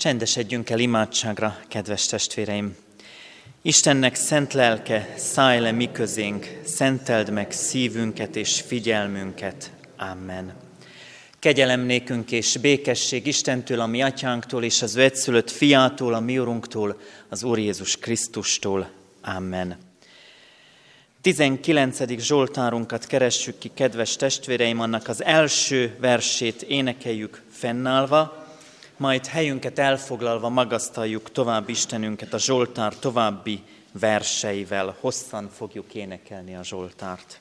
Csendesedjünk el imádságra, kedves testvéreim! Istennek szent lelke, szállj le mi közénk, szenteld meg szívünket és figyelmünket. Amen. Kegyelem és békesség Istentől, a mi atyánktól és az ő fiától, a mi urunktól, az Úr Jézus Krisztustól. Amen. 19. Zsoltárunkat keressük ki, kedves testvéreim, annak az első versét énekeljük fennállva, majd helyünket elfoglalva magasztaljuk tovább Istenünket a Zsoltár további verseivel. Hosszan fogjuk énekelni a Zsoltárt.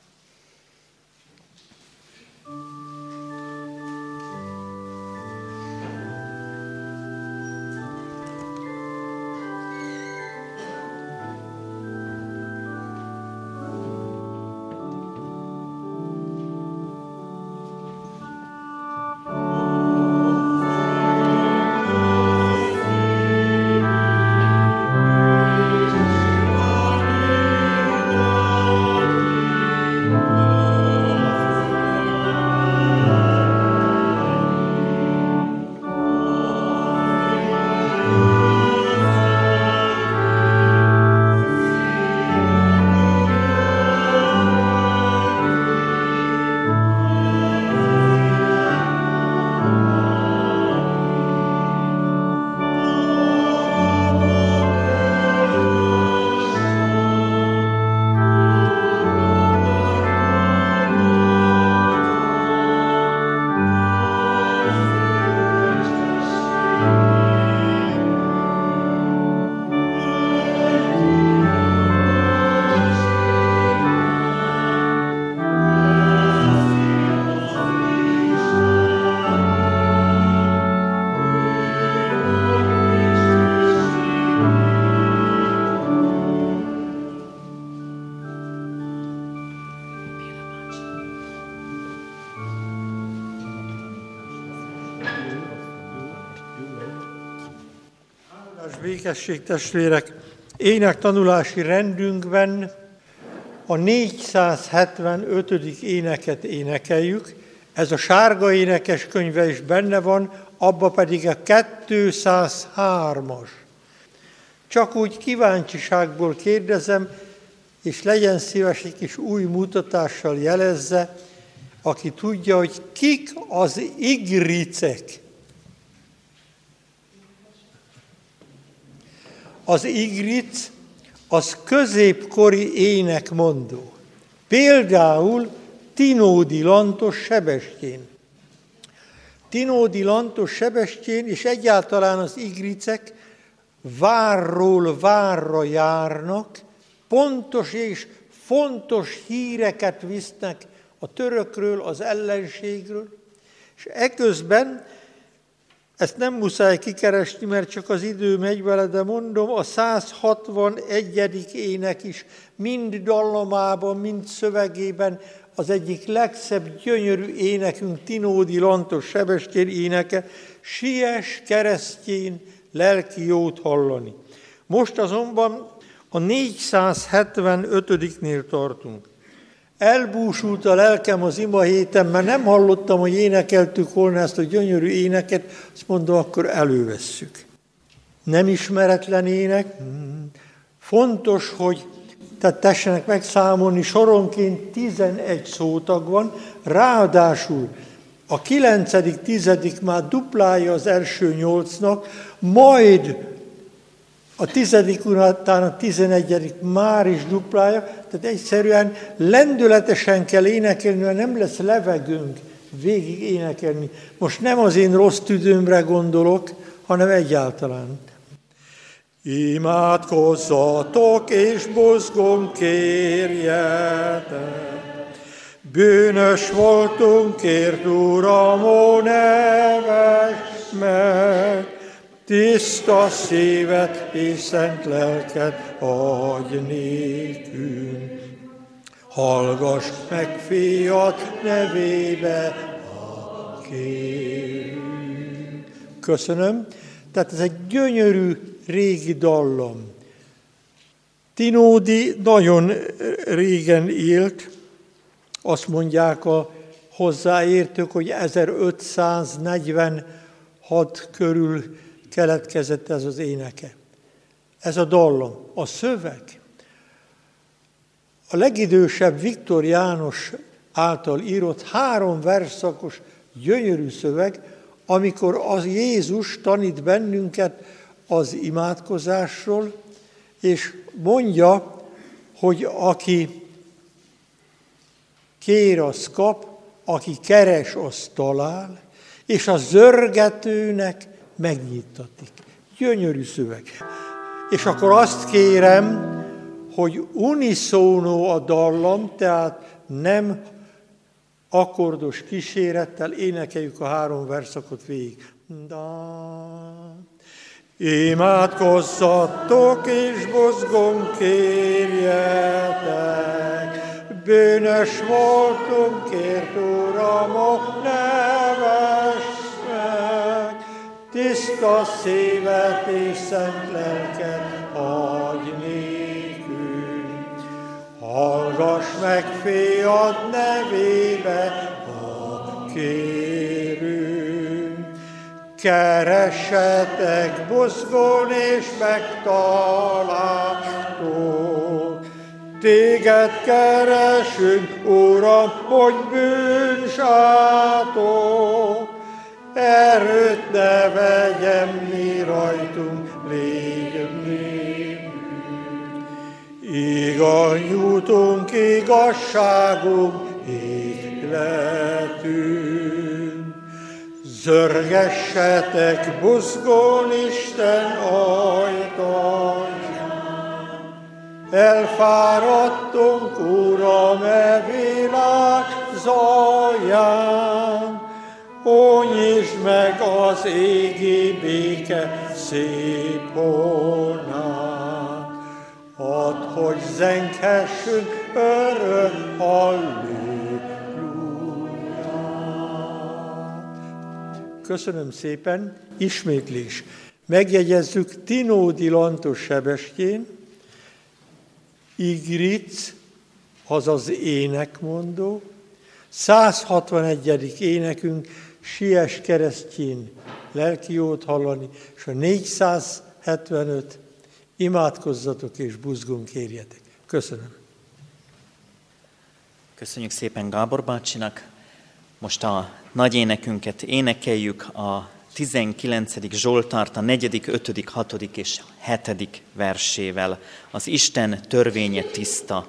Békesség testvérek, énektanulási rendünkben a 475. éneket énekeljük, ez a sárga énekes könyve is benne van, abba pedig a 203-as. Csak úgy kíváncsiságból kérdezem, és legyen szíves egy kis új mutatással jelezze, aki tudja, hogy kik az igricek. Az igric az középkori énekmondó. Például Tinódi Lantos Sebestyén. Tinódi Lantos Sebestyén és egyáltalán az igricek várról várra járnak, pontos és fontos híreket visznek a törökről, az ellenségről, és eközben ezt nem muszáj kikeresni, mert csak az idő megy vele, de mondom, a 161. ének is mind dallamában, mind szövegében az egyik legszebb, gyönyörű énekünk, Tinódi Lantos Sebestyén éneke, Sies keresztjén lelki jót hallani. Most azonban a 475-nél tartunk. Elbúsult a lelkem az ima héten, mert nem hallottam, hogy énekeltük volna ezt a gyönyörű éneket, azt mondom, akkor elővesszük. Nem ismeretlen ének. Fontos, hogy tehát tessenek megszámolni, soronként 11 szótag van, ráadásul a kilencedik, tizedik már duplája az első nyolcnak, majd a tizedik után a tizenegyedik már is duplája, tehát egyszerűen lendületesen kell énekelni, mert nem lesz levegőnk végig énekelni. Most nem az én rossz tüdőmre gondolok, hanem egyáltalán. Imádkozzatok és buzgunk kérjetek. Bűnös voltunk, kért Uram, ó neves meg, tiszta szívet és szent lelket adj nékünk. Hallgass meg, fiat nevébe, kérünk. Köszönöm. Tehát ez egy gyönyörű régi dallam. Tinódi nagyon régen élt, azt mondják a hozzáértők, hogy 1546 körül keletkezett ez az éneke. Ez a dallam, a szöveg. A legidősebb Viktor János által írott három verszakos gyönyörű szöveg, amikor az Jézus tanít bennünket az imádkozásról, és mondja, hogy aki kér, az kap, aki keres, az talál, és a zörgetőnek megnyitatik. Gyönyörű szöveg. És akkor azt kérem, hogy uniszónó a dallam, tehát nem akkordos kísérettel énekeljük a három verszakot végig. Da. Imádkozzatok és bozgom kérjetek, bűnös voltunk, kért Uram, neves tiszta szívet és szent lelket adj nékünk. Hallgass meg, fiad nevébe, a kérünk. Keressetek buzgón és megtaláltok. Téged keresünk, Uram, hogy bűnsátok. Erőt ne vegyem mi rajtunk, légy. Igaz igazságunk, életünk. Zörgessetek buzgón Isten ajtaján. Elfáradtunk, Uram, e világ zaján. Ó, nyisd meg az égi béke szép honát. Add, hogy zenghessünk örök Köszönöm szépen, ismétlés. Megjegyezzük Tinódi Lantos Sebestjén, Igric, azaz énekmondó, 161. énekünk, Sies keresztjén lelki jót hallani, és a 475 imádkozzatok és buzgón kérjetek. Köszönöm. Köszönjük szépen Gábor bácsinak. Most a nagy énekünket énekeljük a 19. Zsoltárt a 4., 5., 6. és 7. versével. Az Isten törvénye tiszta,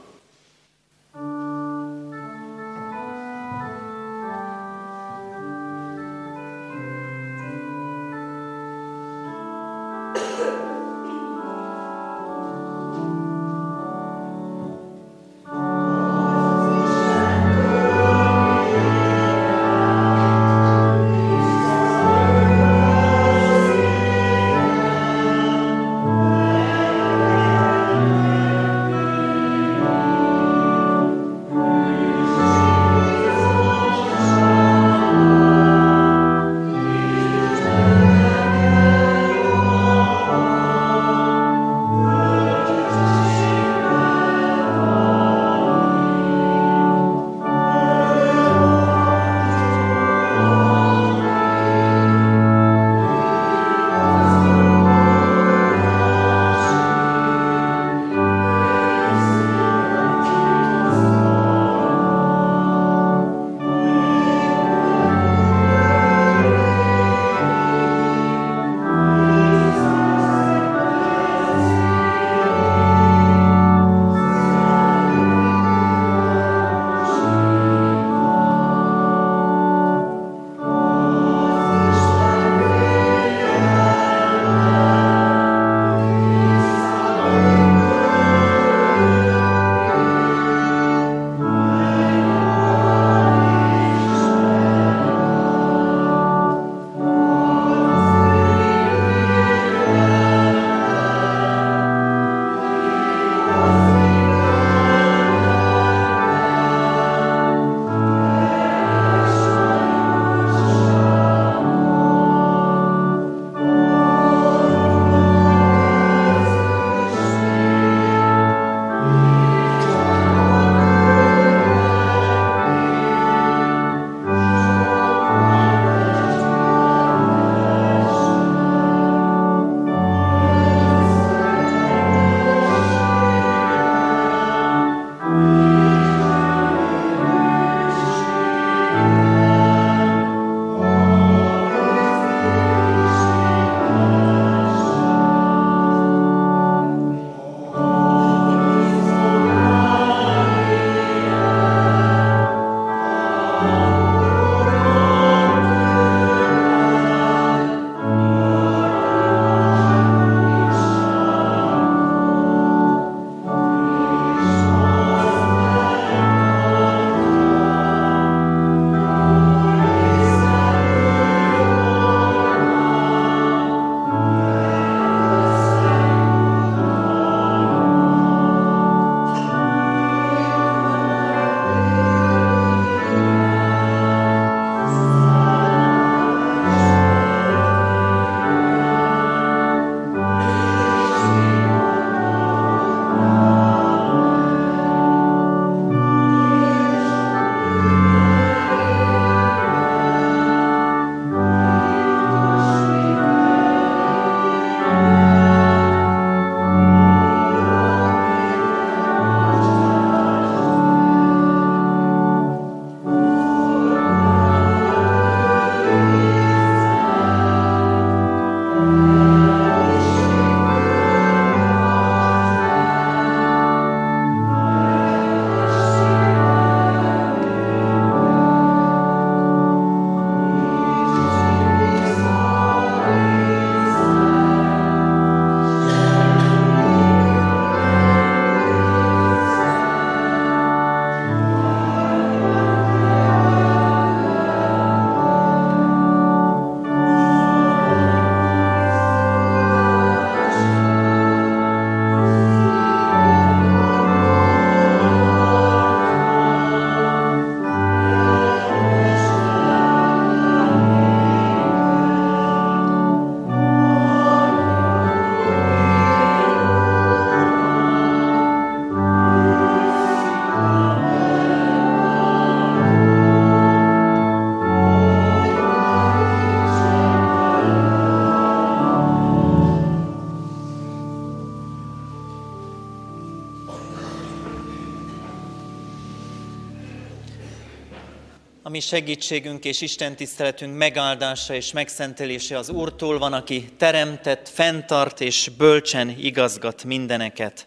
mi segítségünk és Isten tiszteletünk megáldása és megszentelése az Úrtól van, aki teremtett, fenntart és bölcsen igazgat mindeneket.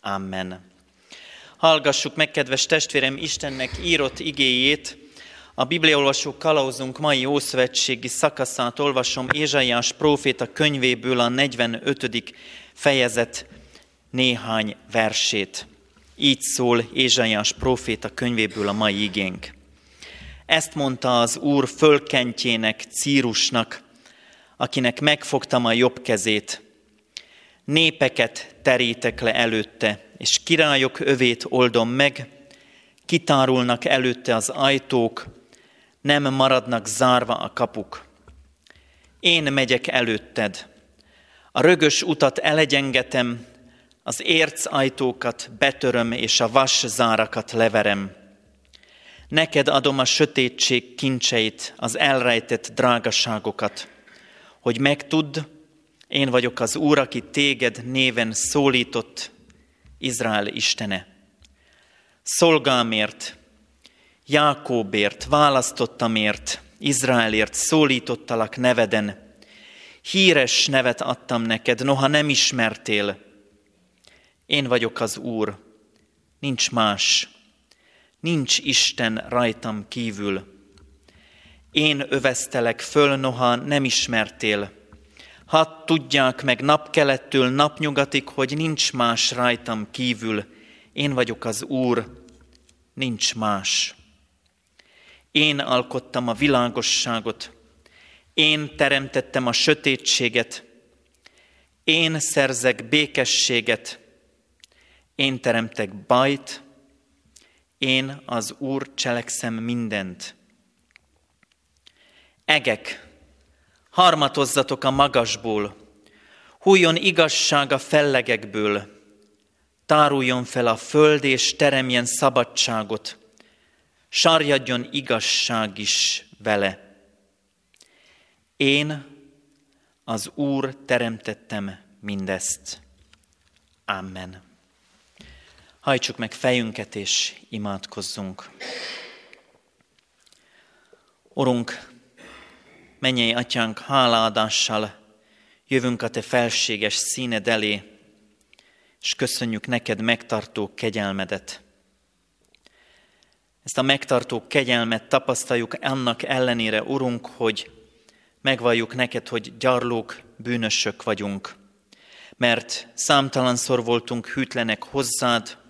Amen. Hallgassuk meg, kedves testvérem, Istennek írott igéjét. A Bibliaolvasó kalauzunk mai ószövetségi szakaszát olvasom Ézsaiás próféta könyvéből a 45. fejezet néhány versét. Így szól Ézsaiás próféta könyvéből a mai igénk. Ezt mondta az Úr fölkentjének, Círusnak, akinek megfogtam a jobb kezét. Népeket terítek le előtte, és királyok övét oldom meg, kitárulnak előtte az ajtók, nem maradnak zárva a kapuk. Én megyek előtted, a rögös utat elegyengetem, az érc ajtókat betöröm, és a vas zárakat leverem. Neked adom a sötétség kincseit, az elrejtett drágaságokat, hogy megtudd, én vagyok az Úr, aki téged néven szólított, Izrael Istene. Szolgámért, Jákóbért, választottamért, Izraelért szólítottalak neveden. Híres nevet adtam neked, noha nem ismertél. Én vagyok az Úr, nincs más, nincs Isten rajtam kívül. Én öveztelek föl, noha nem ismertél. Hadd tudják meg napkelettől napnyugatig, hogy nincs más rajtam kívül. Én vagyok az Úr, nincs más. Én alkottam a világosságot, én teremtettem a sötétséget, én szerzek békességet, én teremtek bajt, én az Úr cselekszem mindent. Egek, harmatozzatok a magasból, hújjon igazság a fellegekből, táruljon fel a föld és teremjen szabadságot, sarjadjon igazság is vele. Én, az Úr teremtettem mindezt. Amen. Hajtsuk meg fejünket és imádkozzunk. Urunk, mennyei atyánk, hálaadással jövünk a Te felséges színed elé, és köszönjük neked megtartó kegyelmedet. Ezt a megtartó kegyelmet tapasztaljuk annak ellenére, Urunk, hogy megvalljuk neked, hogy gyarlók, bűnösök vagyunk. Mert számtalanszor voltunk hűtlenek hozzád,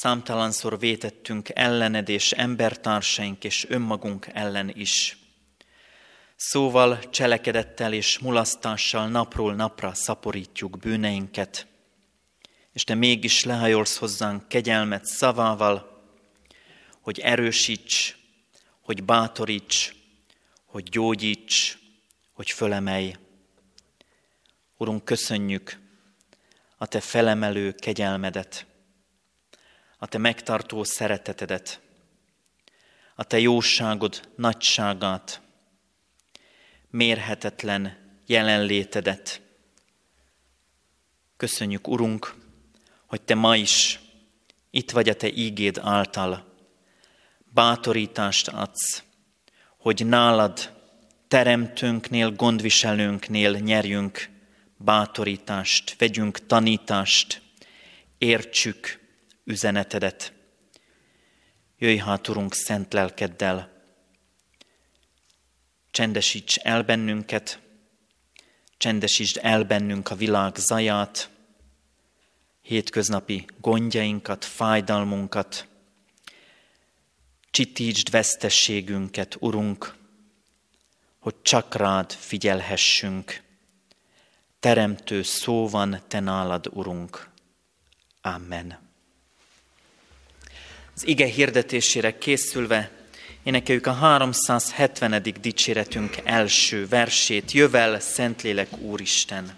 Számtalanszor vétettünk ellened és embertársaink és önmagunk ellen is. Szóval, cselekedettel és mulasztással napról napra szaporítjuk bűneinket, és te mégis lehajolsz hozzánk kegyelmet szavával, hogy erősíts, hogy bátoríts, hogy gyógyíts, hogy fölemelj. Urunk, köszönjük a Te felemelő kegyelmedet, a te megtartó szeretetedet, a te jóságod nagyságát, mérhetetlen jelenlétedet. Köszönjük, Urunk, hogy Te ma is itt vagy a Te ígéd által. Bátorítást adsz, hogy nálad, teremtőnknél, gondviselőnknél nyerjünk bátorítást, vegyünk tanítást, értsük, üzenetedet. Jöjj hát, Urunk, szent lelkeddel, csendesíts el bennünket, csendesítsd el bennünk a világ zaját, hétköznapi gondjainkat, fájdalmunkat, csitítsd vesztességünket, Urunk, hogy csak rád figyelhessünk. Teremtő szó van te nálad, Urunk. Amen. Az ige hirdetésére készülve énekeljük a 370. dicséretünk első versét. Jövel, Szentlélek Úristen!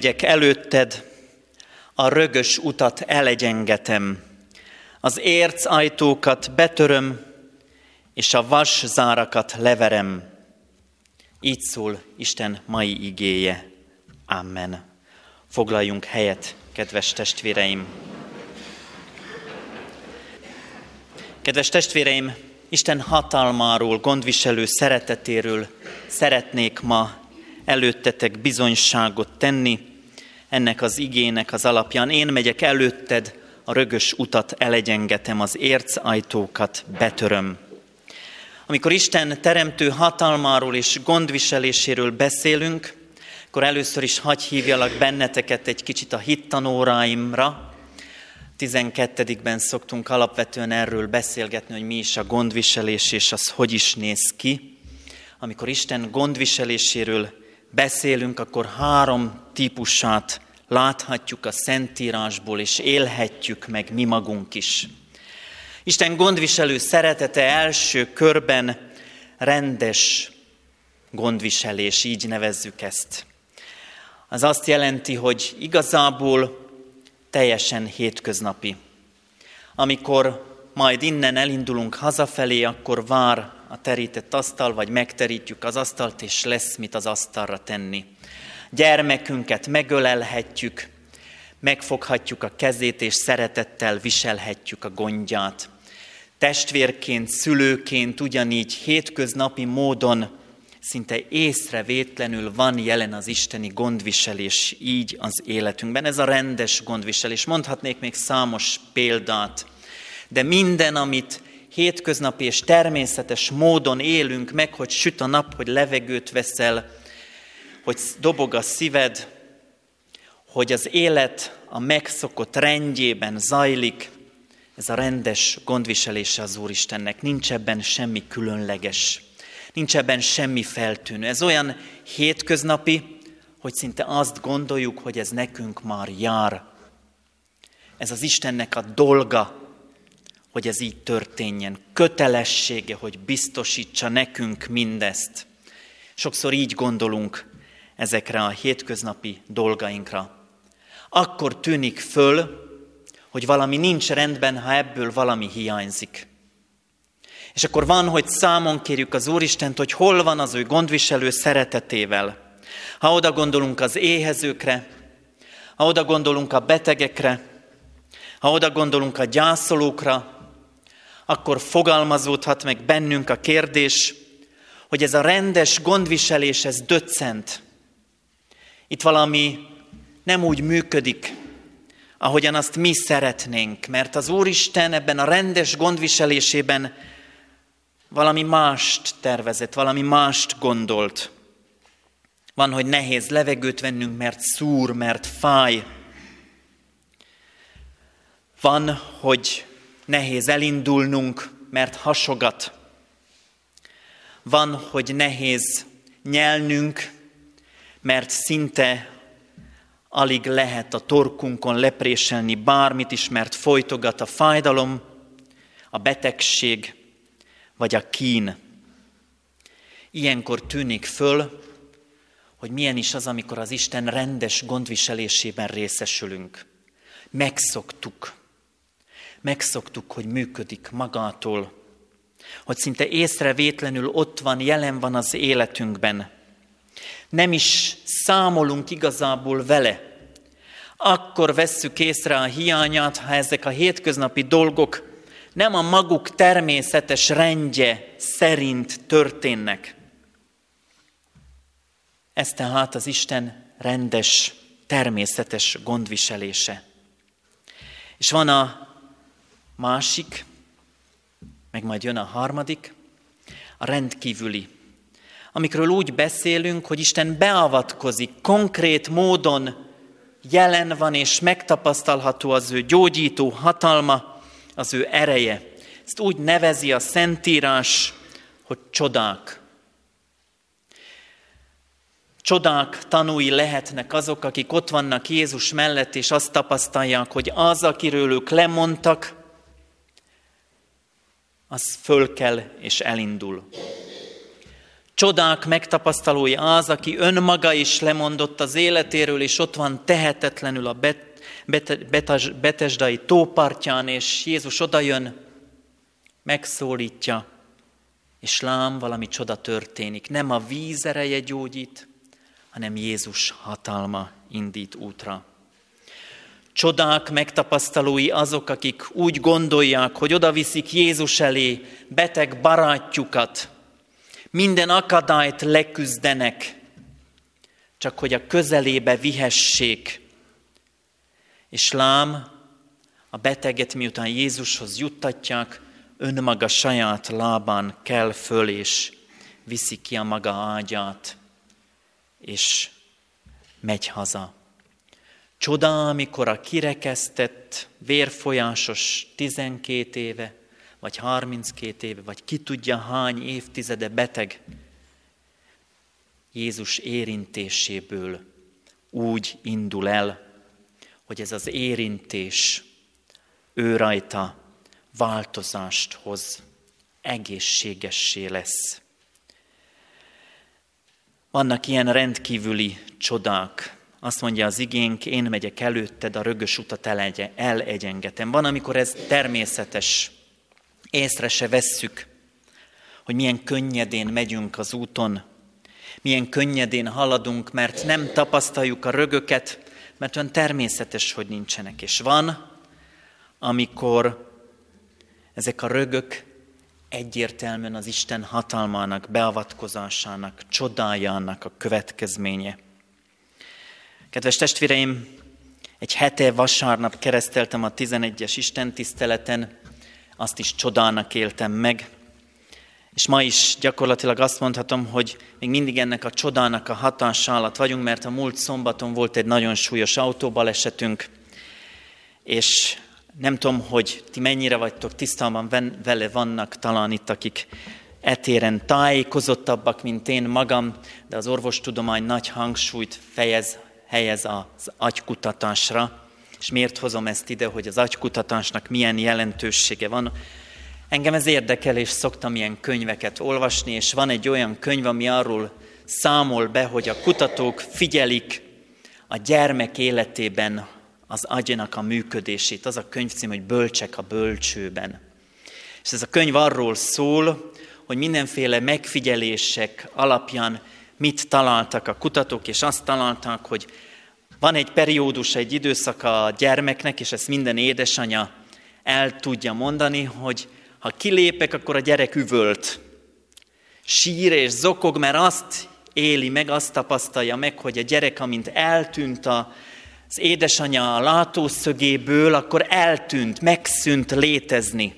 Megyek előtted, a rögös utat elegyengetem, az érc ajtókat betöröm, és a vas zárakat leverem. Így szól Isten mai igéje. Amen. Foglaljunk helyet, kedves testvéreim! Kedves testvéreim, Isten hatalmáról, gondviselő szeretetéről szeretnék ma előttetek bizonyságot tenni, ennek az igének az alapján. Én megyek előtted, a rögös utat elegyengetem, az érc ajtókat betöröm. Amikor Isten teremtő hatalmáról és gondviseléséről beszélünk, akkor először is hagy hívjalak benneteket egy kicsit a hittanóráimra. 12-ben szoktunk alapvetően erről beszélgetni, hogy mi is a gondviselés, és az hogy is néz ki. Amikor Isten gondviseléséről beszélünk, akkor három típusát láthatjuk a Szentírásból, és élhetjük meg mi magunk is. Isten gondviselő szeretete első körben rendes gondviselés, így nevezzük ezt. Az azt jelenti, hogy igazából teljesen hétköznapi. Amikor majd innen elindulunk hazafelé, akkor vár a terített asztal, vagy megterítjük az asztalt, és lesz mit az asztalra tenni. Gyermekünket megölelhetjük, megfoghatjuk a kezét, és szeretettel viselhetjük a gondját. Testvérként, szülőként ugyanígy hétköznapi módon szinte észrevétlenül van jelen az isteni gondviselés így az életünkben. Ez a rendes gondviselés. Mondhatnék még számos példát, de minden, amit hétköznapi és természetes módon élünk meg, hogy süt a nap, hogy levegőt veszel, hogy dobog a szíved, hogy az élet a megszokott rendjében zajlik, ez a rendes gondviselése az Úristennek. Nincs ebben semmi különleges, nincs ebben semmi feltűnő. Ez olyan hétköznapi, hogy szinte azt gondoljuk, hogy ez nekünk már jár. Ez az Istennek a dolga, hogy ez így történjen. Kötelessége, hogy biztosítsa nekünk mindezt. Sokszor így gondolunk ezekre a hétköznapi dolgainkra. Akkor tűnik föl, hogy valami nincs rendben, ha ebből valami hiányzik. És akkor van, hogy számon kérjük az Úristent, hogy hol van az ő gondviselő szeretetével. Ha oda gondolunk az éhezőkre, ha oda gondolunk a betegekre, ha oda gondolunk a gyászolókra, akkor fogalmazódhat meg bennünk a kérdés, hogy ez a rendes gondviselés, ez döccent. Itt valami nem úgy működik, ahogyan azt mi szeretnénk, mert az Úristen ebben a rendes gondviselésében valami mást tervezett, valami mást gondolt. Van, hogy nehéz levegőt vennünk, mert szúr, mert fáj. Van, hogy nehéz elindulnunk, mert hasogat. Van, hogy nehéz nyelnünk, mert szinte alig lehet a torkunkon lepréselni bármit is, mert folytogat a fájdalom, a betegség vagy a kín. Ilyenkor tűnik föl, hogy milyen is az, amikor az Isten rendes gondviselésében részesülünk. Megszoktuk. Megszoktuk, hogy működik magától, hogy szinte észrevétlenül ott van, jelen van az életünkben. Nem is számolunk igazából vele. Akkor vesszük észre a hiányát, ha ezek a hétköznapi dolgok nem a maguk természetes rendje szerint történnek. Ez tehát az Isten rendes, természetes gondviselése. És van a másik, meg majd jön a harmadik, a rendkívüli amikről úgy beszélünk, hogy Isten beavatkozik, konkrét módon jelen van és megtapasztalható az ő gyógyító hatalma, az ő ereje. Ezt úgy nevezi a Szentírás, hogy csodák. Csodák tanúi lehetnek azok, akik ott vannak Jézus mellett, és azt tapasztalják, hogy az, akiről ők lemondtak, az föl kell és elindul. Csodák megtapasztalója az, aki önmaga is lemondott az életéről, és ott van tehetetlenül a bet, bet, betesdai tópartján, és Jézus odajön, megszólítja, és lám, valami csoda történik. Nem a víz ereje gyógyít, hanem Jézus hatalma indít útra. Csodák megtapasztalói azok, akik úgy gondolják, hogy oda viszik Jézus elé beteg barátjukat, minden akadályt leküzdenek, csak hogy a közelébe vihessék. És lám, a beteget miután Jézushoz juttatják, önmaga saját lábán kell föl, és viszi ki a maga ágyát, és megy haza. Csoda, amikor a kirekesztett, vérfolyásos 12 éve, vagy 32 éve, vagy ki tudja hány évtizede beteg, Jézus érintéséből úgy indul el, hogy ez az érintés ő rajta változást hoz, egészségessé lesz. Vannak ilyen rendkívüli csodák. Azt mondja az igénk, én megyek előtted, a rögös utat elegyengetem. Van, amikor ez természetes, észre se vesszük, hogy milyen könnyedén megyünk az úton, milyen könnyedén haladunk, mert nem tapasztaljuk a rögöket, mert olyan természetes, hogy nincsenek. És van, amikor ezek a rögök egyértelműen az Isten hatalmának, beavatkozásának, csodájának a következménye. Kedves testvéreim, egy hete vasárnap kereszteltem a 11-es Isten tiszteleten, azt is csodának éltem meg, és ma is gyakorlatilag azt mondhatom, hogy még mindig ennek a csodának a hatása alatt vagyunk, mert a múlt szombaton volt egy nagyon súlyos autóbalesetünk, és nem tudom, hogy ti mennyire vagytok tisztában vele vannak talán itt, akik etéren tájékozottabbak, mint én magam, de az orvostudomány nagy hangsúlyt fejez, helyez az agykutatásra. És miért hozom ezt ide, hogy az agykutatásnak milyen jelentősége van? Engem ez érdekel, és szoktam ilyen könyveket olvasni, és van egy olyan könyv, ami arról számol be, hogy a kutatók figyelik a gyermek életében az agynak a működését. Az a könyvcím, hogy Bölcsek a bölcsőben. És ez a könyv arról szól, hogy mindenféle megfigyelések alapján mit találtak a kutatók, és azt találták, hogy van egy periódus, egy időszak a gyermeknek, és ezt minden édesanyja el tudja mondani, hogy ha kilépek, akkor a gyerek üvölt. Sír és zokog, mert azt éli meg, azt tapasztalja meg, hogy a gyerek, amint eltűnt a az édesanyja a látószögéből, akkor eltűnt, megszűnt létezni.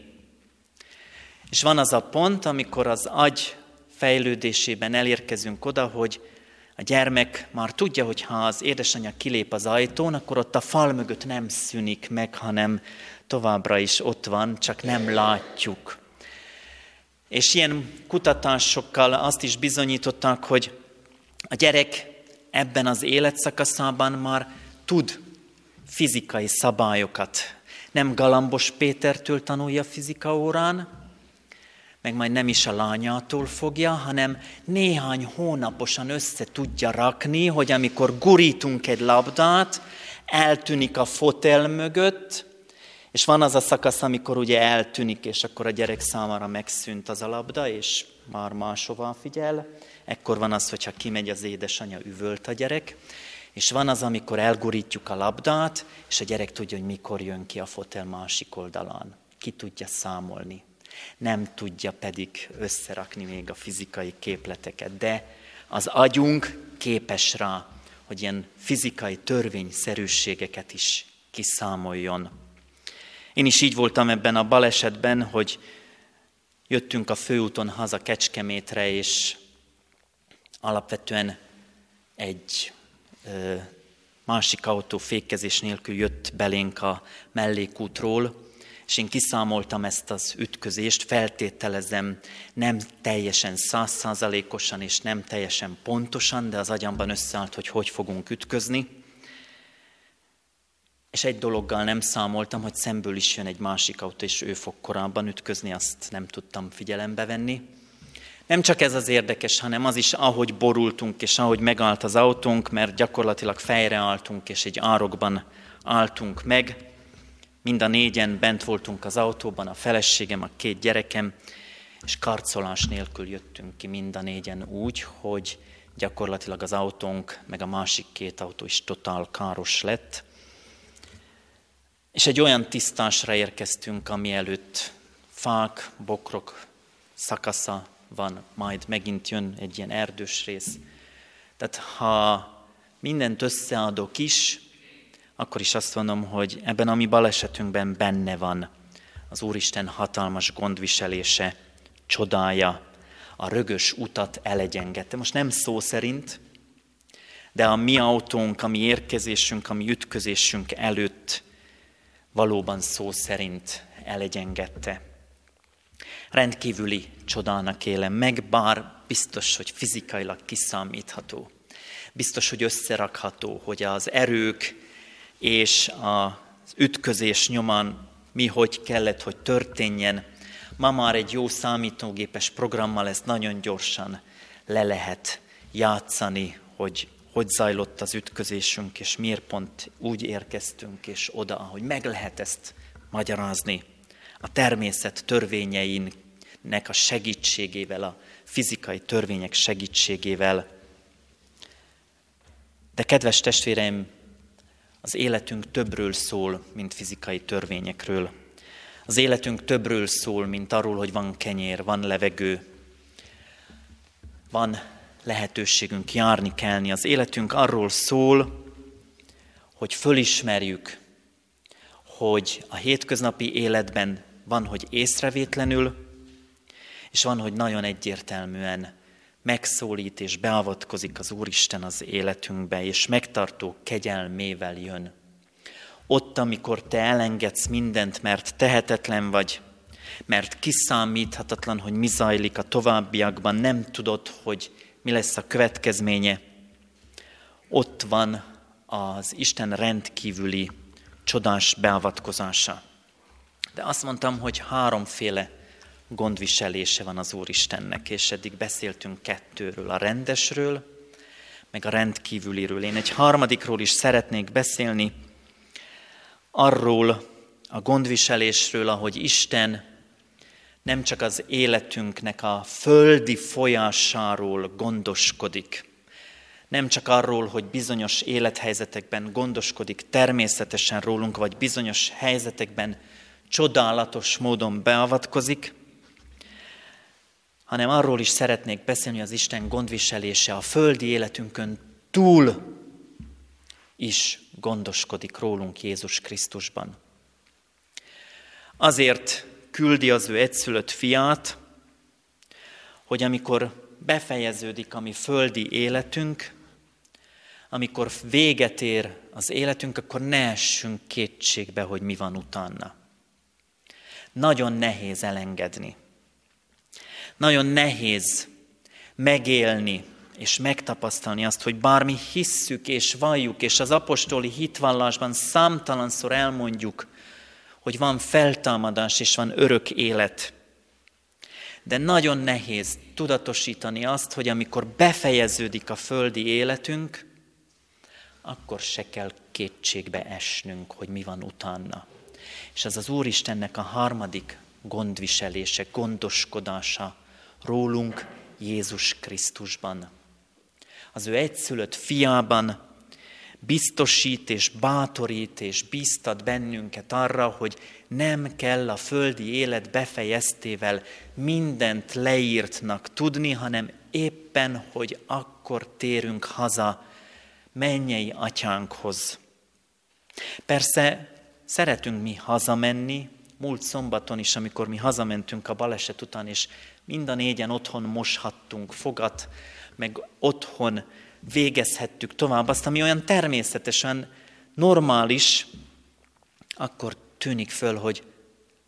És van az a pont, amikor az agy fejlődésében elérkezünk oda, hogy a gyermek már tudja, hogy ha az édesanyja kilép az ajtón, akkor ott a fal mögött nem szűnik meg, hanem továbbra is ott van, csak nem látjuk. És ilyen kutatásokkal azt is bizonyították, hogy a gyerek ebben az életszakaszában már tud fizikai szabályokat. Nem Galambos Pétertől tanulja fizika órán, meg majd nem is a lányától fogja, hanem néhány hónaposan össze tudja rakni, hogy amikor gurítunk egy labdát, eltűnik a fotel mögött, és van az a szakasz, amikor ugye eltűnik, és akkor a gyerek számára megszűnt az a labda, és már máshova figyel. Ekkor van az, hogyha kimegy az édesanyja, üvölt a gyerek. És van az, amikor elgurítjuk a labdát, és a gyerek tudja, hogy mikor jön ki a fotel másik oldalán. Ki tudja számolni. Nem tudja pedig összerakni még a fizikai képleteket, de az agyunk képes rá, hogy ilyen fizikai törvényszerűségeket is kiszámoljon. Én is így voltam ebben a balesetben, hogy jöttünk a főúton haza Kecskemétre, és alapvetően egy másik autó fékezés nélkül jött belénk a mellékútról, és én kiszámoltam ezt az ütközést, feltételezem nem teljesen százszázalékosan és nem teljesen pontosan, de az agyamban összeállt, hogy hogy fogunk ütközni. És egy dologgal nem számoltam, hogy szemből is jön egy másik autó, és ő fog korábban ütközni, azt nem tudtam figyelembe venni. Nem csak ez az érdekes, hanem az is, ahogy borultunk, és ahogy megállt az autónk, mert gyakorlatilag fejre álltunk, és egy árokban álltunk meg. Mind a négyen bent voltunk az autóban, a feleségem, a két gyerekem, és karcolás nélkül jöttünk ki mind a négyen úgy, hogy gyakorlatilag az autónk, meg a másik két autó is totál káros lett. És egy olyan tisztásra érkeztünk, ami előtt fák, bokrok szakasza van, majd megint jön egy ilyen erdős rész. Tehát ha mindent összeadok is, akkor is azt mondom, hogy ebben a mi balesetünkben benne van az Úristen hatalmas gondviselése, csodája, a rögös utat elegyengette. Most nem szó szerint, de a mi autónk, a mi érkezésünk, a mi ütközésünk előtt valóban szó szerint elegyengette. Rendkívüli csodának élem meg, bár biztos, hogy fizikailag kiszámítható. Biztos, hogy összerakható, hogy az erők és az ütközés nyomán mi hogy kellett, hogy történjen. Ma már egy jó számítógépes programmal ezt nagyon gyorsan le lehet játszani, hogy hogy zajlott az ütközésünk, és miért pont úgy érkeztünk, és oda, ahogy meg lehet ezt magyarázni. A természet törvényeinek a segítségével, a fizikai törvények segítségével. De kedves testvéreim, az életünk többről szól, mint fizikai törvényekről. Az életünk többről szól, mint arról, hogy van kenyér, van levegő, van lehetőségünk járni, kelni. Az életünk arról szól, hogy fölismerjük, hogy a hétköznapi életben van, hogy észrevétlenül, és van, hogy nagyon egyértelműen megszólít és beavatkozik az Úristen az életünkbe, és megtartó kegyelmével jön. Ott, amikor te elengedsz mindent, mert tehetetlen vagy, mert kiszámíthatatlan, hogy mi zajlik a továbbiakban, nem tudod, hogy mi lesz a következménye, ott van az Isten rendkívüli, csodás beavatkozása. De azt mondtam, hogy háromféle gondviselése van az Úristennek, és eddig beszéltünk kettőről, a rendesről, meg a rendkívüliről. Én egy harmadikról is szeretnék beszélni, arról a gondviselésről, ahogy Isten nem csak az életünknek a földi folyásáról gondoskodik, nem csak arról, hogy bizonyos élethelyzetekben gondoskodik természetesen rólunk, vagy bizonyos helyzetekben csodálatos módon beavatkozik, hanem arról is szeretnék beszélni, az Isten gondviselése a földi életünkön túl is gondoskodik rólunk Jézus Krisztusban. Azért küldi az ő egyszülött fiát, hogy amikor befejeződik a mi földi életünk, amikor véget ér az életünk, akkor ne essünk kétségbe, hogy mi van utána. Nagyon nehéz elengedni. Nagyon nehéz megélni és megtapasztalni azt, hogy bármi hisszük és valljuk, és az apostoli hitvallásban számtalanszor elmondjuk, hogy van feltámadás és van örök élet. De nagyon nehéz tudatosítani azt, hogy amikor befejeződik a földi életünk, akkor se kell kétségbe esnünk, hogy mi van utána. És ez az Úristennek a harmadik gondviselése, gondoskodása rólunk Jézus Krisztusban. Az ő egyszülött fiában biztosít és bátorít és bíztat bennünket arra, hogy nem kell a földi élet befejeztével mindent leírtnak tudni, hanem éppen, hogy akkor térünk haza mennyei atyánkhoz. Persze szeretünk mi hazamenni, múlt szombaton is, amikor mi hazamentünk a baleset után, és mind a négyen otthon moshattunk fogat, meg otthon végezhettük tovább azt, ami olyan természetesen normális, akkor tűnik föl, hogy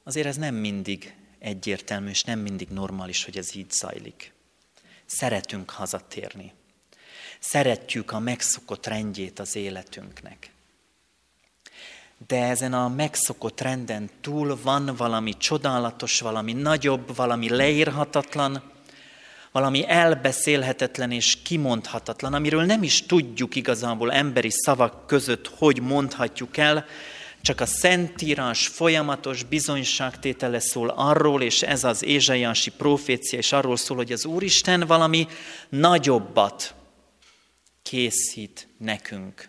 azért ez nem mindig egyértelmű, és nem mindig normális, hogy ez így zajlik. Szeretünk hazatérni. Szeretjük a megszokott rendjét az életünknek. De ezen a megszokott renden túl van valami csodálatos, valami nagyobb, valami leírhatatlan, valami elbeszélhetetlen és kimondhatatlan, amiről nem is tudjuk igazából emberi szavak között, hogy mondhatjuk el, csak a Szentírás folyamatos bizonyságtétele szól arról, és ez az Ézsaiási profécia is arról szól, hogy az Úristen valami nagyobbat készít nekünk,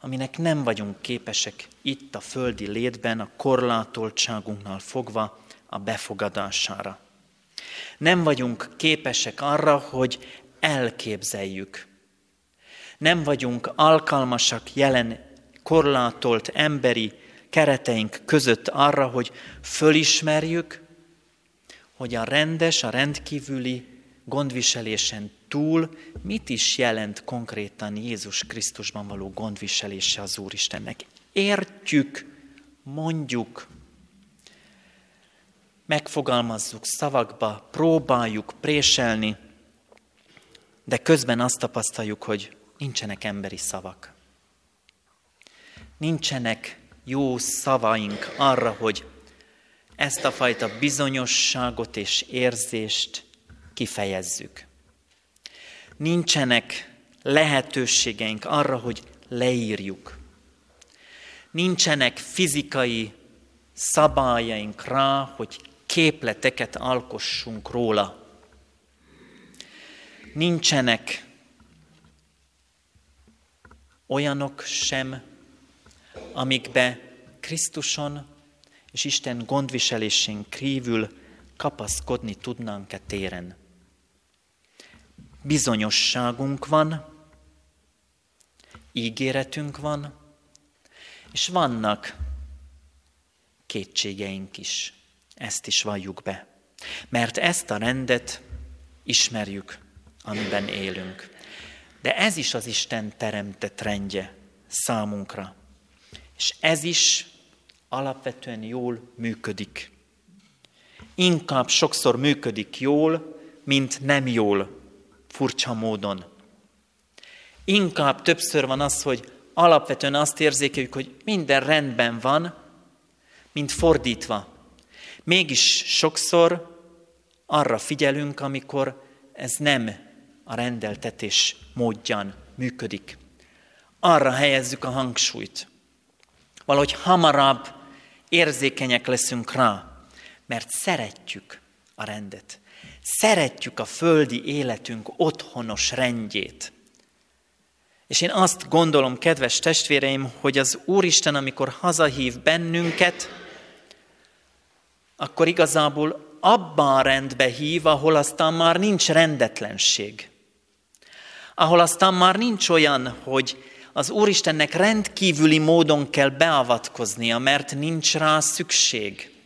aminek nem vagyunk képesek itt a földi létben, a korlátoltságunknál fogva a befogadására. Nem vagyunk képesek arra, hogy elképzeljük. Nem vagyunk alkalmasak jelen korlátolt emberi kereteink között arra, hogy fölismerjük, hogy a rendes, a rendkívüli gondviselésen túl mit is jelent konkrétan Jézus Krisztusban való gondviselése az Úristennek. Értjük, mondjuk, megfogalmazzuk szavakba, próbáljuk préselni, de közben azt tapasztaljuk, hogy nincsenek emberi szavak. Nincsenek jó szavaink arra, hogy ezt a fajta bizonyosságot és érzést kifejezzük. Nincsenek lehetőségeink arra, hogy leírjuk. Nincsenek fizikai szabályaink rá, hogy képleteket alkossunk róla. Nincsenek olyanok sem, amikbe Krisztuson és Isten gondviselésén kívül kapaszkodni tudnánk-e téren. Bizonyosságunk van, ígéretünk van, és vannak kétségeink is. Ezt is valljuk be. Mert ezt a rendet ismerjük, amiben élünk. De ez is az Isten teremtett rendje számunkra. És ez is alapvetően jól működik. Inkább sokszor működik jól, mint nem jól, furcsa módon. Inkább többször van az, hogy alapvetően azt érzékeljük, hogy minden rendben van, mint fordítva. Mégis sokszor arra figyelünk, amikor ez nem a rendeltetés módján működik. Arra helyezzük a hangsúlyt. Valahogy hamarabb érzékenyek leszünk rá, mert szeretjük a rendet. Szeretjük a földi életünk otthonos rendjét. És én azt gondolom, kedves testvéreim, hogy az Úristen, amikor hazahív bennünket, akkor igazából abban a rendbe hív, ahol aztán már nincs rendetlenség. Ahol aztán már nincs olyan, hogy az Úristennek rendkívüli módon kell beavatkoznia, mert nincs rá szükség.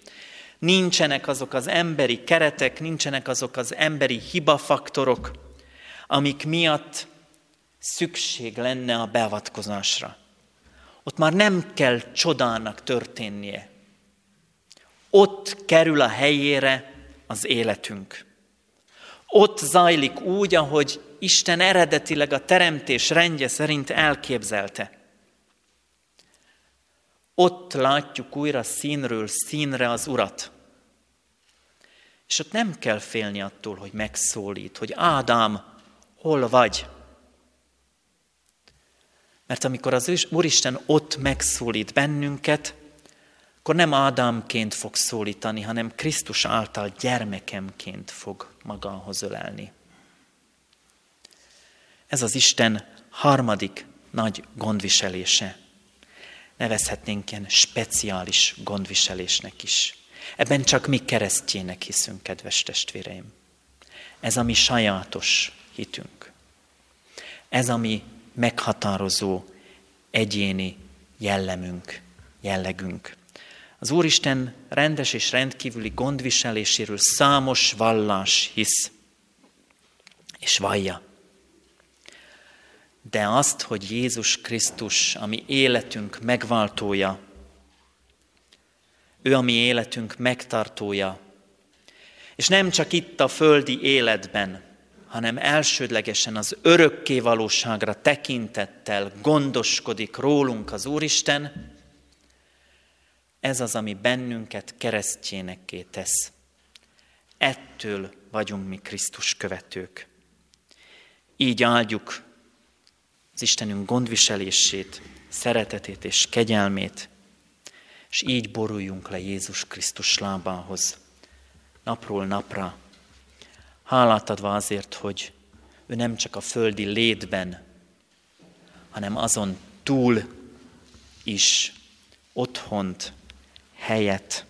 Nincsenek azok az emberi keretek, nincsenek azok az emberi hibafaktorok, amik miatt szükség lenne a beavatkozásra. Ott már nem kell csodának történnie. Ott kerül a helyére az életünk. Ott zajlik úgy, ahogy Isten eredetileg a teremtés rendje szerint elképzelte. Ott látjuk újra színről színre az Urat. És ott nem kell félni attól, hogy megszólít, hogy Ádám, hol vagy? Mert amikor az Úristen ott megszólít bennünket, akkor nem Ádámként fog szólítani, hanem Krisztus által gyermekemként fog magához ölelni. Ez az Isten harmadik nagy gondviselése. Nevezhetnénk ilyen speciális gondviselésnek is. Ebben csak mi keresztjének hiszünk, kedves testvéreim. Ez a mi sajátos hitünk. Ez a mi meghatározó egyéni jellemünk, jellegünk. Az Úristen rendes és rendkívüli gondviseléséről számos vallás hisz és vallja. De azt, hogy Jézus Krisztus, ami életünk megváltója, ő a mi életünk megtartója, és nem csak itt a földi életben, hanem elsődlegesen az örökké valóságra tekintettel gondoskodik rólunk az Úristen, ez az, ami bennünket keresztjénekké tesz. Ettől vagyunk mi Krisztus követők. Így áldjuk az Istenünk gondviselését, szeretetét és kegyelmét, és így boruljunk le Jézus Krisztus lábához, napról napra, hálát adva azért, hogy ő nem csak a földi létben, hanem azon túl is otthont, helyet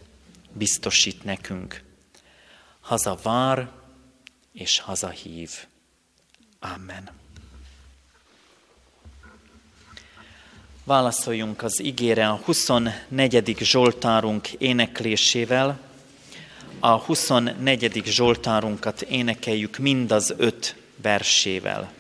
biztosít nekünk. Haza vár és haza hív. Amen. Válaszoljunk az igére a 24. Zsoltárunk éneklésével. A 24. Zsoltárunkat énekeljük mind az öt versével.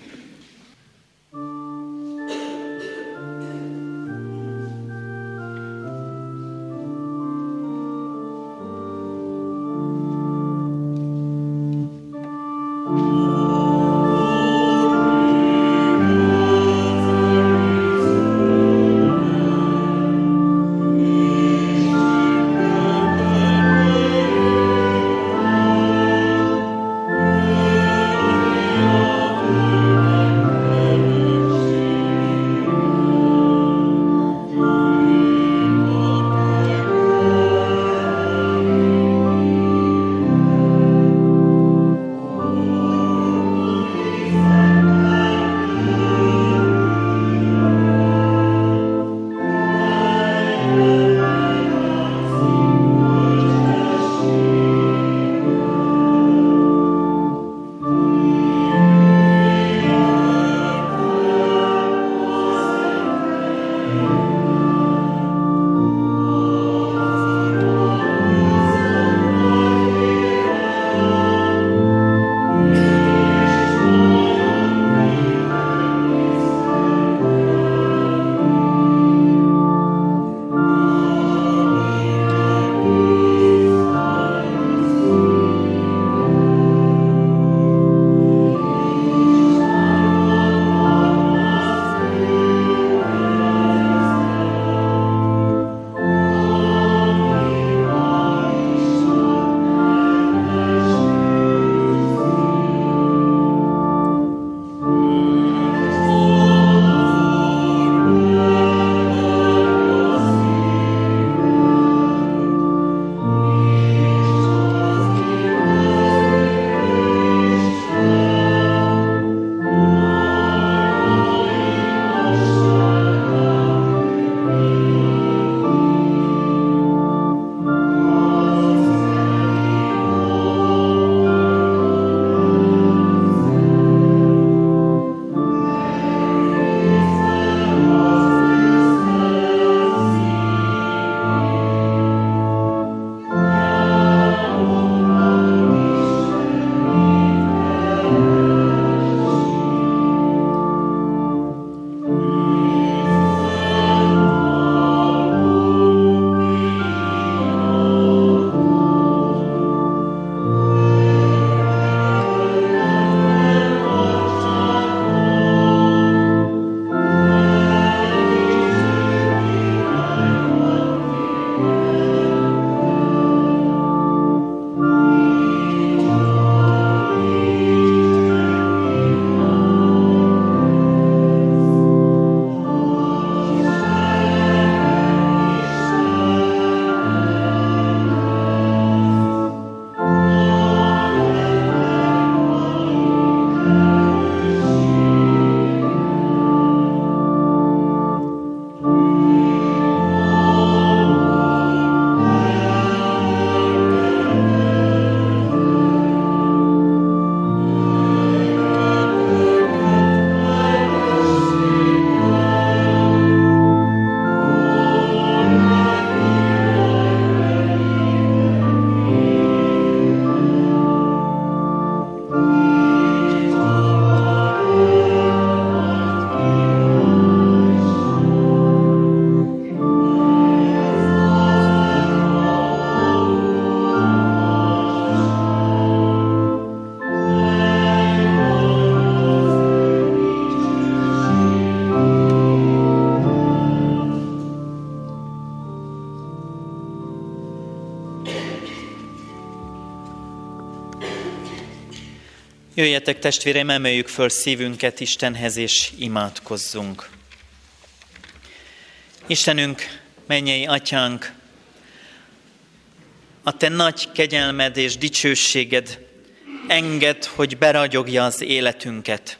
Jöjjetek testvéreim, emeljük föl szívünket Istenhez, és imádkozzunk. Istenünk, mennyei atyánk, a te nagy kegyelmed és dicsőséged enged, hogy beragyogja az életünket.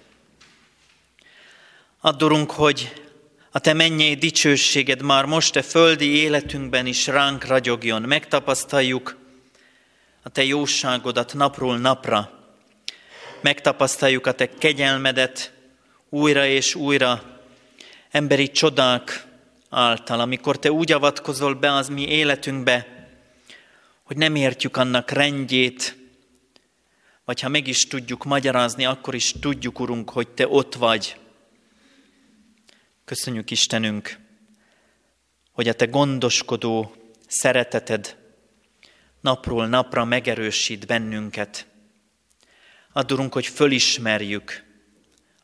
Addurunk, hogy a te mennyei dicsőséged már most a földi életünkben is ránk ragyogjon, megtapasztaljuk a te jóságodat napról napra, megtapasztaljuk a Te kegyelmedet újra és újra, emberi csodák által, amikor Te úgy avatkozol be az mi életünkbe, hogy nem értjük annak rendjét, vagy ha meg is tudjuk magyarázni, akkor is tudjuk, Urunk, hogy Te ott vagy. Köszönjük Istenünk, hogy a Te gondoskodó szereteted napról napra megerősít bennünket, Addurunk, hogy fölismerjük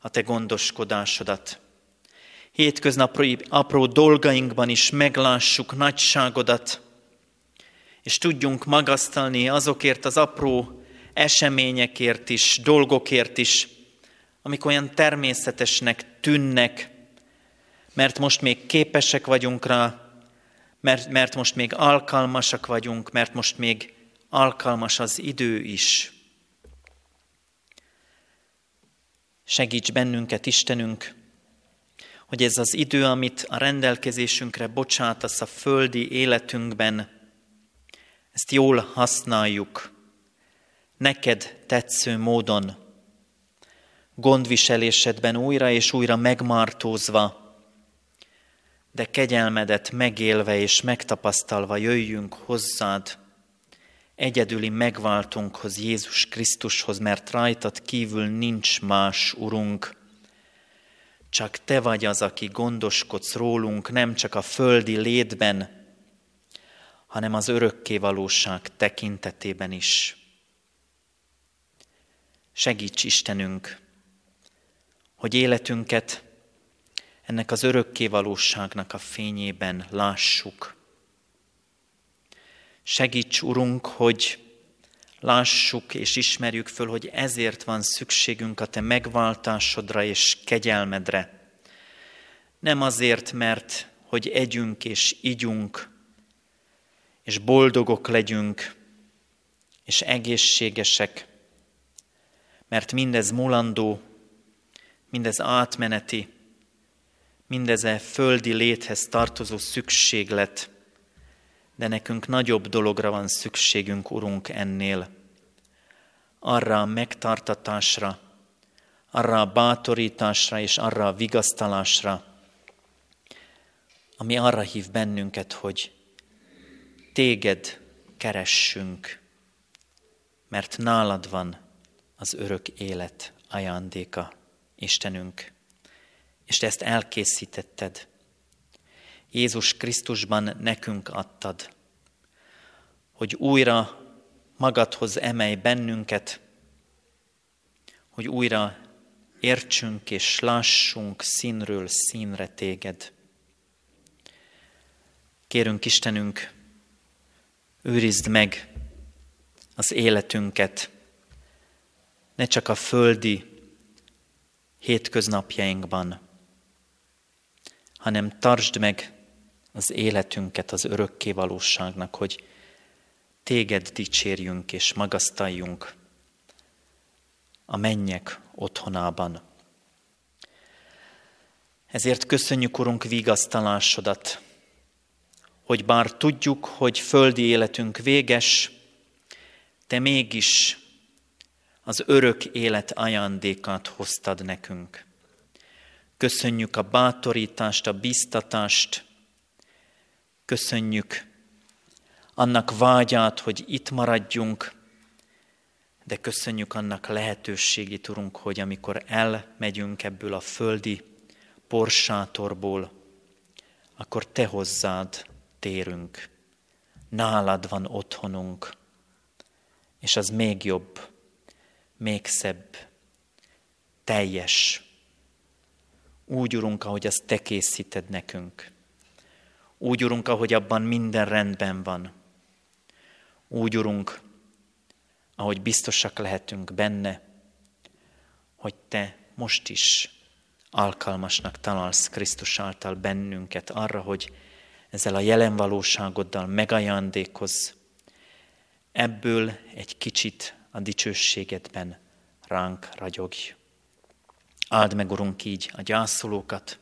a Te gondoskodásodat. Hétköznapi apró dolgainkban is meglássuk nagyságodat, és tudjunk magasztalni azokért az apró eseményekért is, dolgokért is, amik olyan természetesnek tűnnek, mert most még képesek vagyunk rá, mert, mert most még alkalmasak vagyunk, mert most még alkalmas az idő is. Segíts bennünket, Istenünk, hogy ez az idő, amit a rendelkezésünkre bocsátasz a földi életünkben, ezt jól használjuk, neked tetsző módon, gondviselésedben újra és újra megmartózva, de kegyelmedet megélve és megtapasztalva jöjjünk hozzád, egyedüli megváltunkhoz, Jézus Krisztushoz, mert rajtad kívül nincs más, Urunk. Csak Te vagy az, aki gondoskodsz rólunk, nem csak a földi létben, hanem az örökké valóság tekintetében is. Segíts Istenünk, hogy életünket ennek az örökké valóságnak a fényében lássuk – Segíts, Urunk, hogy lássuk és ismerjük föl, hogy ezért van szükségünk a Te megváltásodra és kegyelmedre. Nem azért, mert hogy együnk és igyunk, és boldogok legyünk, és egészségesek, mert mindez mulandó, mindez átmeneti, mindez a földi léthez tartozó szükséglet, de nekünk nagyobb dologra van szükségünk, Urunk, ennél. Arra a megtartatásra, arra a bátorításra és arra a vigasztalásra, ami arra hív bennünket, hogy téged keressünk, mert nálad van az örök élet ajándéka, Istenünk, és te ezt elkészítetted Jézus Krisztusban nekünk adtad, hogy újra magadhoz emelj bennünket, hogy újra értsünk és lássunk színről színre téged. Kérünk Istenünk, őrizd meg az életünket, ne csak a földi hétköznapjainkban, hanem tartsd meg az életünket az örökké valóságnak, hogy téged dicsérjünk és magasztaljunk a mennyek otthonában. Ezért köszönjük, Urunk, vigasztalásodat, hogy bár tudjuk, hogy földi életünk véges, Te mégis az örök élet ajándékát hoztad nekünk. Köszönjük a bátorítást, a biztatást, Köszönjük annak vágyát, hogy itt maradjunk, de köszönjük annak lehetőségét, Urunk, hogy amikor elmegyünk ebből a földi porsátorból, akkor Te hozzád térünk. Nálad van otthonunk, és az még jobb, még szebb, teljes. Úgy, Urunk, ahogy azt Te készíted nekünk. Úgy, Urunk, ahogy abban minden rendben van. Úgy, Urunk, ahogy biztosak lehetünk benne, hogy Te most is alkalmasnak találsz Krisztus által bennünket arra, hogy ezzel a jelen valóságoddal megajándékozz, ebből egy kicsit a dicsőségedben ránk ragyogj. Áld meg, Urunk, így a gyászolókat.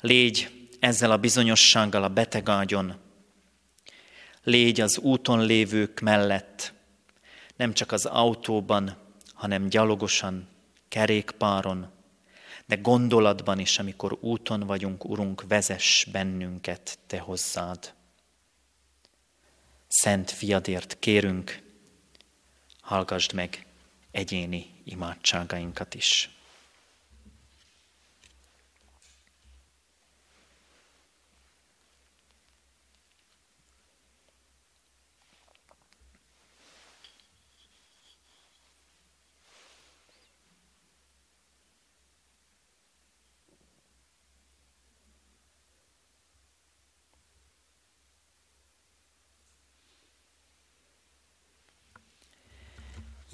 Légy ezzel a bizonyossággal a betegágyon. Légy az úton lévők mellett, nem csak az autóban, hanem gyalogosan, kerékpáron, de gondolatban is, amikor úton vagyunk, Urunk, vezess bennünket Te hozzád. Szent fiadért kérünk, hallgassd meg egyéni imádságainkat is.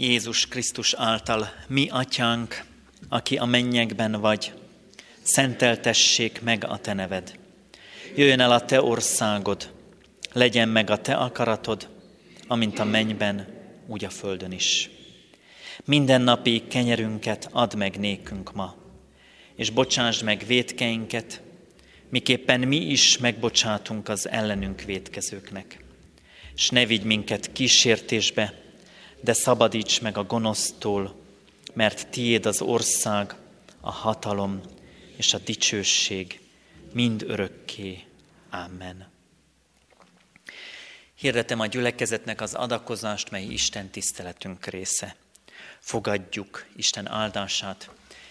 Jézus Krisztus által, mi atyánk, aki a mennyekben vagy, szenteltessék meg a te neved. Jöjjön el a te országod, legyen meg a te akaratod, amint a mennyben, úgy a földön is. Minden napi kenyerünket add meg nékünk ma, és bocsásd meg vétkeinket, miképpen mi is megbocsátunk az ellenünk vétkezőknek. És ne vigy minket kísértésbe, de szabadíts meg a gonosztól, mert tiéd az ország, a hatalom és a dicsőség mind örökké. Amen. Hirdetem a gyülekezetnek az adakozást, mely Isten tiszteletünk része. Fogadjuk Isten áldását.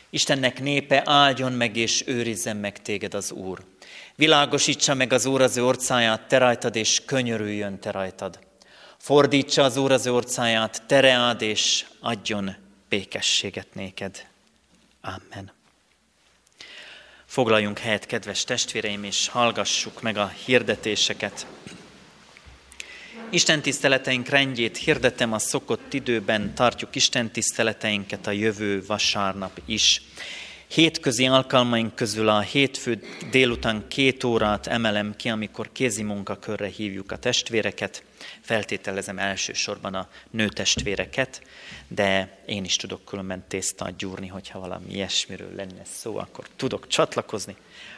Istennek népe áldjon meg és őrizzen meg téged az Úr. Világosítsa meg az Úr az ő orcáját te rajtad, és könyörüljön te rajtad. Fordítsa az Úr az orcáját, tereád, és adjon békességet néked. Amen. Foglaljunk helyet, kedves testvéreim, és hallgassuk meg a hirdetéseket. Isten tiszteleteink rendjét hirdetem a szokott időben, tartjuk Isten tiszteleteinket a jövő vasárnap is. Hétközi alkalmaink közül a hétfő délután két órát emelem ki, amikor kézi munkakörre hívjuk a testvéreket. Feltételezem elsősorban a nőtestvéreket, de én is tudok különben tésztát gyúrni, hogyha valami ilyesmiről lenne szó, akkor tudok csatlakozni.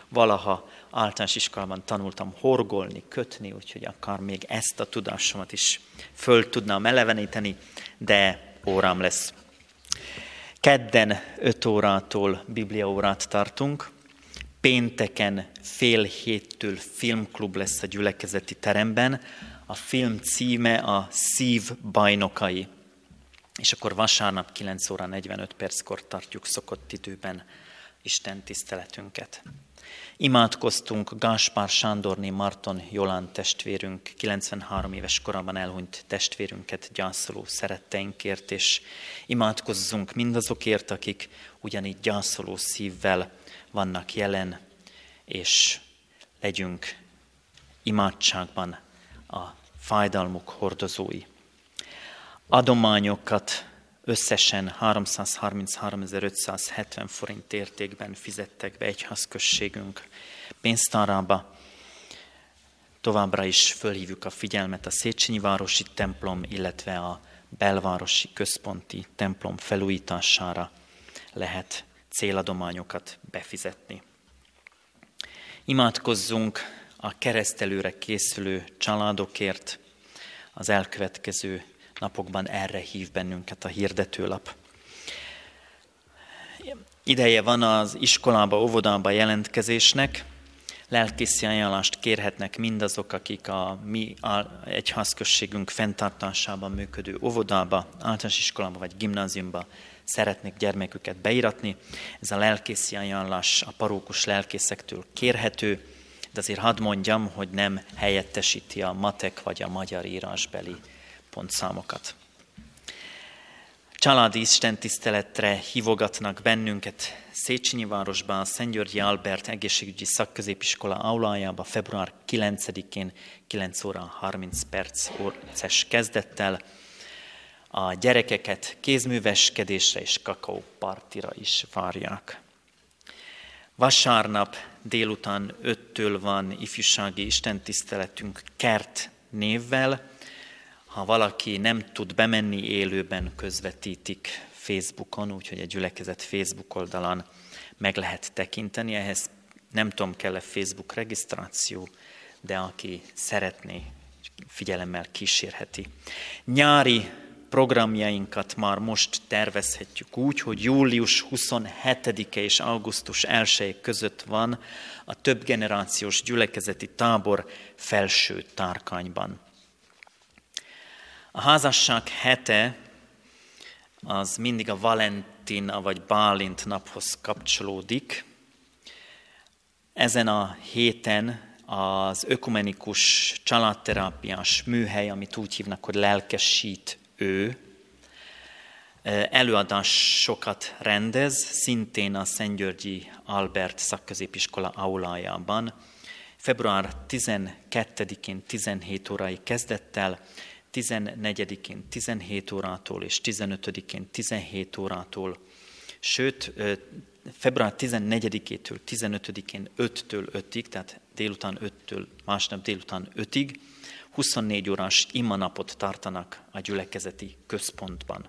Valaha általános iskolában tanultam horgolni, kötni, úgyhogy akár még ezt a tudásomat is föl tudnám eleveníteni, de órám lesz. Kedden 5 órától bibliaórát tartunk, pénteken fél héttől filmklub lesz a gyülekezeti teremben, a film címe a Szív bajnokai. És akkor vasárnap 9 óra 45 perckor tartjuk szokott időben Isten tiszteletünket. Imádkoztunk Gáspár Sándorné Marton Jolán testvérünk, 93 éves korában elhunyt testvérünket gyászoló szeretteinkért, és imádkozzunk mindazokért, akik ugyanígy gyászoló szívvel vannak jelen, és legyünk imádságban a fájdalmuk hordozói. Adományokat összesen 333.570 forint értékben fizettek be egyházközségünk pénztárába. Továbbra is fölhívjuk a figyelmet a Széchenyi Városi templom, illetve a belvárosi központi templom felújítására lehet céladományokat befizetni. Imádkozzunk a keresztelőre készülő családokért az elkövetkező napokban erre hív bennünket a hirdetőlap. Ideje van az iskolába, óvodába jelentkezésnek, lelkészi ajánlást kérhetnek mindazok, akik a mi egyházközségünk fenntartásában működő óvodába, általános iskolába vagy gimnáziumba szeretnék gyermeküket beiratni. Ez a lelkészi ajánlás a parókus lelkészektől kérhető, de azért hadd mondjam, hogy nem helyettesíti a matek vagy a magyar írásbeli pontszámokat. Családi Isten tiszteletre hívogatnak bennünket Széchenyi városban a Szent Györgyi Albert egészségügyi szakközépiskola aulájába február 9-én 9 óra 30 perc orces kezdettel. a gyerekeket kézműveskedésre és kakaópartira is várják. Vasárnap délután 5-től van ifjúsági istentiszteletünk kert névvel. Ha valaki nem tud bemenni élőben, közvetítik Facebookon, úgyhogy egy gyülekezet Facebook oldalon meg lehet tekinteni. Ehhez nem tudom, kell-e Facebook regisztráció, de aki szeretné, figyelemmel kísérheti. Nyári programjainkat már most tervezhetjük úgy, hogy július 27-e és augusztus 1 között van a több generációs gyülekezeti tábor felső tárkányban. A házasság hete az mindig a Valentin vagy Bálint naphoz kapcsolódik. Ezen a héten az ökumenikus családterápiás műhely, amit úgy hívnak, hogy lelkesít ő, előadásokat rendez, szintén a Szentgyörgyi Albert szakközépiskola aulájában. Február 12-én 17 órai kezdettel, 14-én 17 órától és 15-én 17 órától, sőt, február 14-től 15-én 5-től 5-ig, tehát délután 5-től másnap délután 5-ig, 24 órás imanapot tartanak a gyülekezeti központban.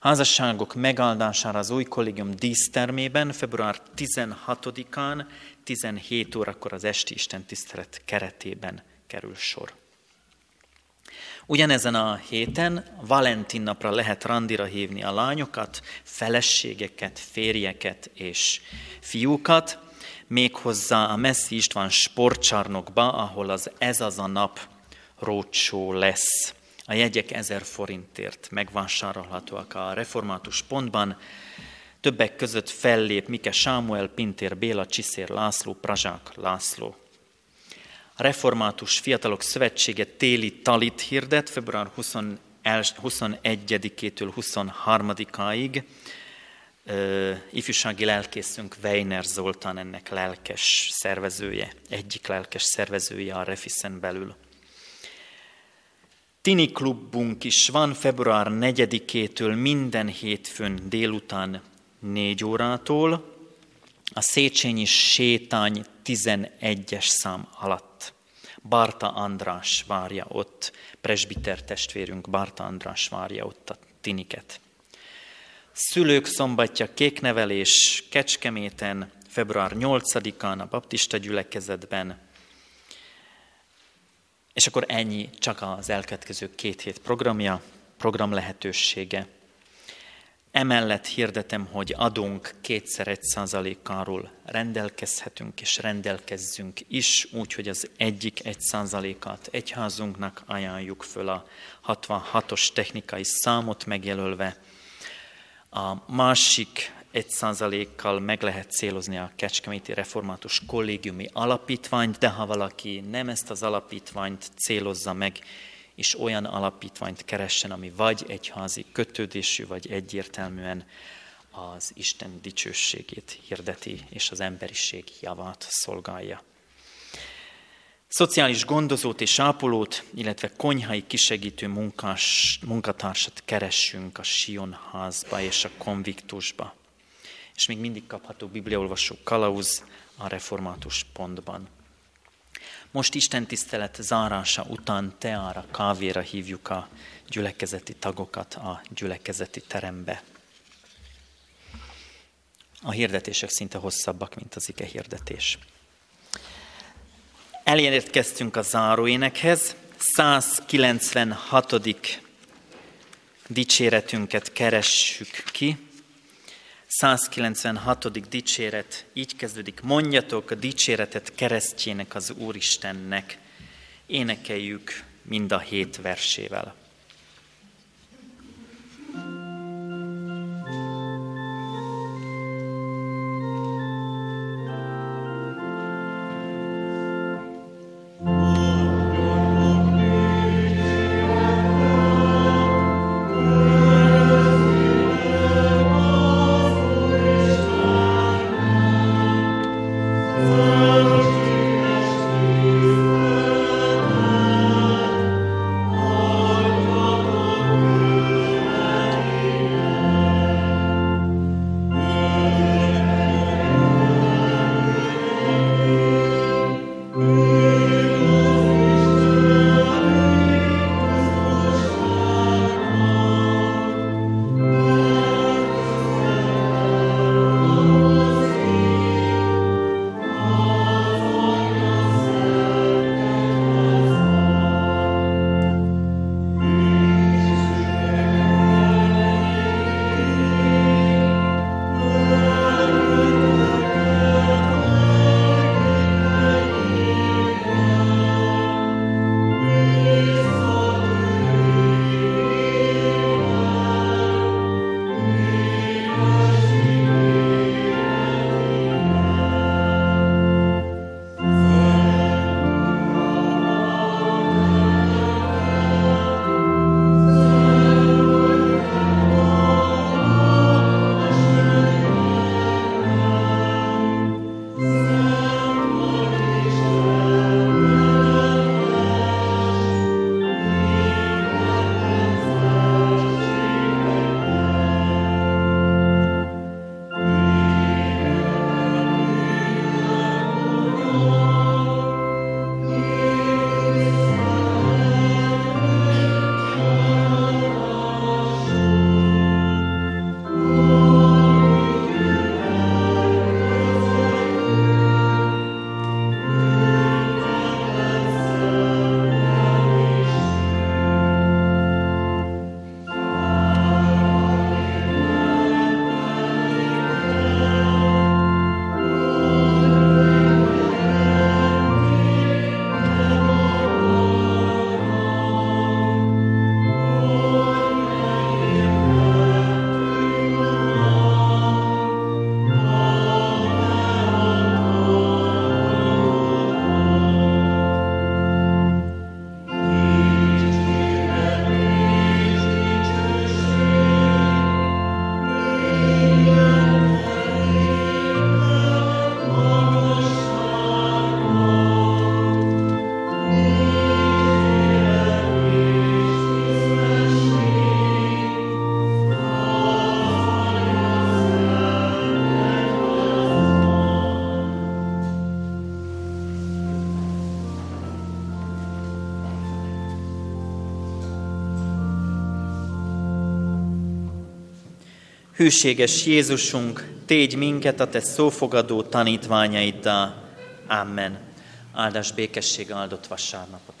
Házasságok megáldására az új kollégium dísztermében február 16-án 17 órakor az esti istentisztelet keretében kerül sor. Ugyanezen a héten Valentin napra lehet randira hívni a lányokat, feleségeket, férjeket és fiúkat, méghozzá a Messzi István sportcsarnokba, ahol az Ez az a nap rócsó lesz. A jegyek ezer forintért megvásárolhatóak a református pontban. Többek között fellép Mike Sámuel, Pintér Béla, Csiszér László, Prazsák László. A Református Fiatalok Szövetsége téli talit hirdet február 21-től 23-áig. ifjúsági lelkészünk Weiner Zoltán ennek lelkes szervezője, egyik lelkes szervezője a Refiszen belül. Tini klubunk is van február 4-től minden hétfőn délután 4 órától, a Széchenyi sétány 11-es szám alatt. Barta András várja ott, presbiter testvérünk Barta András várja ott a tiniket. Szülők szombatja kéknevelés Kecskeméten, február 8-án a baptista gyülekezetben, és akkor ennyi csak az elkövetkező két hét programja, program lehetősége. Emellett hirdetem, hogy adunk kétszer egy százalékáról rendelkezhetünk és rendelkezzünk is, úgyhogy az egyik egy százalékát egyházunknak ajánljuk föl a 66-os technikai számot megjelölve. A másik egy százalékkal meg lehet célozni a Kecskeméti Református Kollégiumi Alapítványt, de ha valaki nem ezt az alapítványt célozza meg, és olyan alapítványt keressen, ami vagy egyházi kötődésű, vagy egyértelműen az Isten dicsőségét hirdeti, és az emberiség javát szolgálja. Szociális gondozót és ápolót, illetve konyhai kisegítő munkás, munkatársat keressünk a Sionházba és a Konviktusba és még mindig kapható bibliaolvasó kalauz a református pontban. Most Isten tisztelet zárása után teára, kávéra hívjuk a gyülekezeti tagokat a gyülekezeti terembe. A hirdetések szinte hosszabbak, mint az ige hirdetés. Elérkeztünk a záróénekhez. 196. dicséretünket keressük ki. 196. dicséret így kezdődik. Mondjatok a dicséretet keresztjének az Úristennek. Énekeljük mind a hét versével. Hűséges Jézusunk, tégy minket a Te szófogadó tanítványaiddal. Amen. Áldás békesség áldott vasárnapot.